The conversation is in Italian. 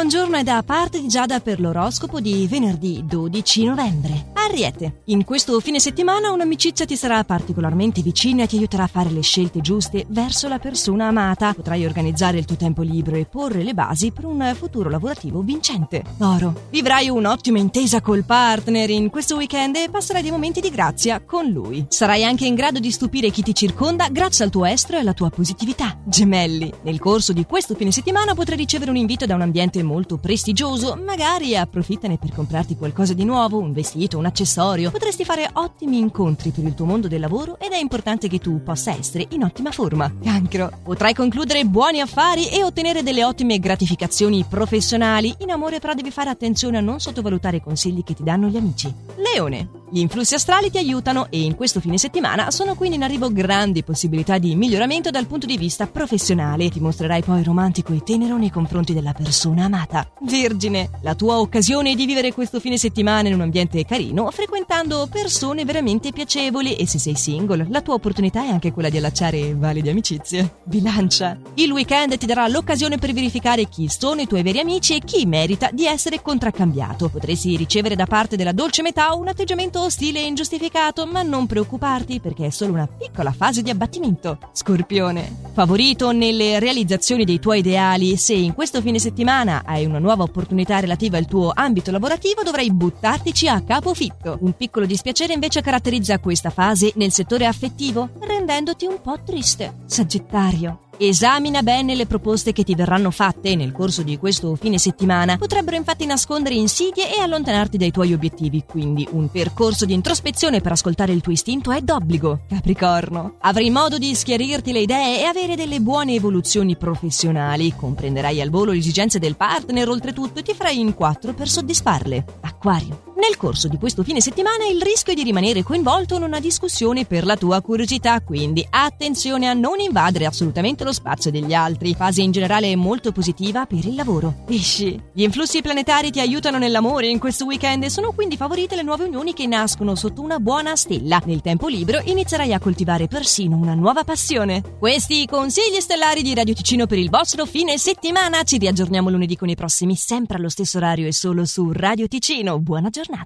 buongiorno è da parte di Giada per l'oroscopo di venerdì 12 novembre. Ariete, in questo fine settimana un'amicizia ti sarà particolarmente vicina e ti aiuterà a fare le scelte giuste verso la persona amata. Potrai organizzare il tuo tempo libero e porre le basi per un futuro lavorativo vincente. Oro, vivrai un'ottima intesa col partner in questo weekend e passerai dei momenti di grazia con lui. Sarai anche in grado di stupire chi ti circonda grazie al tuo estro e alla tua positività. Gemelli, nel corso di questo fine settimana potrai ricevere un invito da un ambiente molto prestigioso, magari approfittane per comprarti qualcosa di nuovo, un vestito, un accessorio. Potresti fare ottimi incontri per il tuo mondo del lavoro ed è importante che tu possa essere in ottima forma. Cancro, potrai concludere buoni affari e ottenere delle ottime gratificazioni professionali. In amore però devi fare attenzione a non sottovalutare i consigli che ti danno gli amici. Leone, gli influssi astrali ti aiutano e in questo fine settimana sono quindi in arrivo grandi possibilità di miglioramento dal punto di vista professionale. Ti mostrerai poi romantico e tenero nei confronti della persona amata. Vergine, la tua occasione è di vivere questo fine settimana in un ambiente carino, frequentando persone veramente piacevoli e se sei single, la tua opportunità è anche quella di allacciare valide amicizie. Bilancia, il weekend ti darà l'occasione per verificare chi sono i tuoi veri amici e chi merita di essere contraccambiato. Potresti ricevere da parte della dolce metà un atteggiamento ostile e ingiustificato, ma non preoccuparti perché è solo una piccola fase di abbattimento. Scorpione, favorito nelle realizzazioni dei tuoi ideali, se in questo fine settimana hai una nuova opportunità relativa al tuo ambito lavorativo, dovrai buttartici a capofitto. Un piccolo dispiacere invece caratterizza questa fase nel settore affettivo, rendendoti un po' triste. Sagittario. Esamina bene le proposte che ti verranno fatte nel corso di questo fine settimana. Potrebbero infatti nascondere insidie e allontanarti dai tuoi obiettivi, quindi un percorso di introspezione per ascoltare il tuo istinto è d'obbligo. Capricorno, avrai modo di schiarirti le idee e avere delle buone evoluzioni professionali. Comprenderai al volo le esigenze del partner, oltretutto, e ti farai in quattro per soddisfarle. Acquario. Nel corso di questo fine settimana il rischio è di rimanere coinvolto in una discussione per la tua curiosità, quindi attenzione a non invadere assolutamente lo spazio degli altri. Fase in generale molto positiva per il lavoro. Pesci, gli influssi planetari ti aiutano nell'amore in questo weekend e sono quindi favorite le nuove unioni che nascono sotto una buona stella. Nel tempo libero inizierai a coltivare persino una nuova passione. Questi consigli stellari di Radio Ticino per il vostro fine settimana. Ci riaggiorniamo lunedì con i prossimi, sempre allo stesso orario e solo su Radio Ticino. Buona giornata.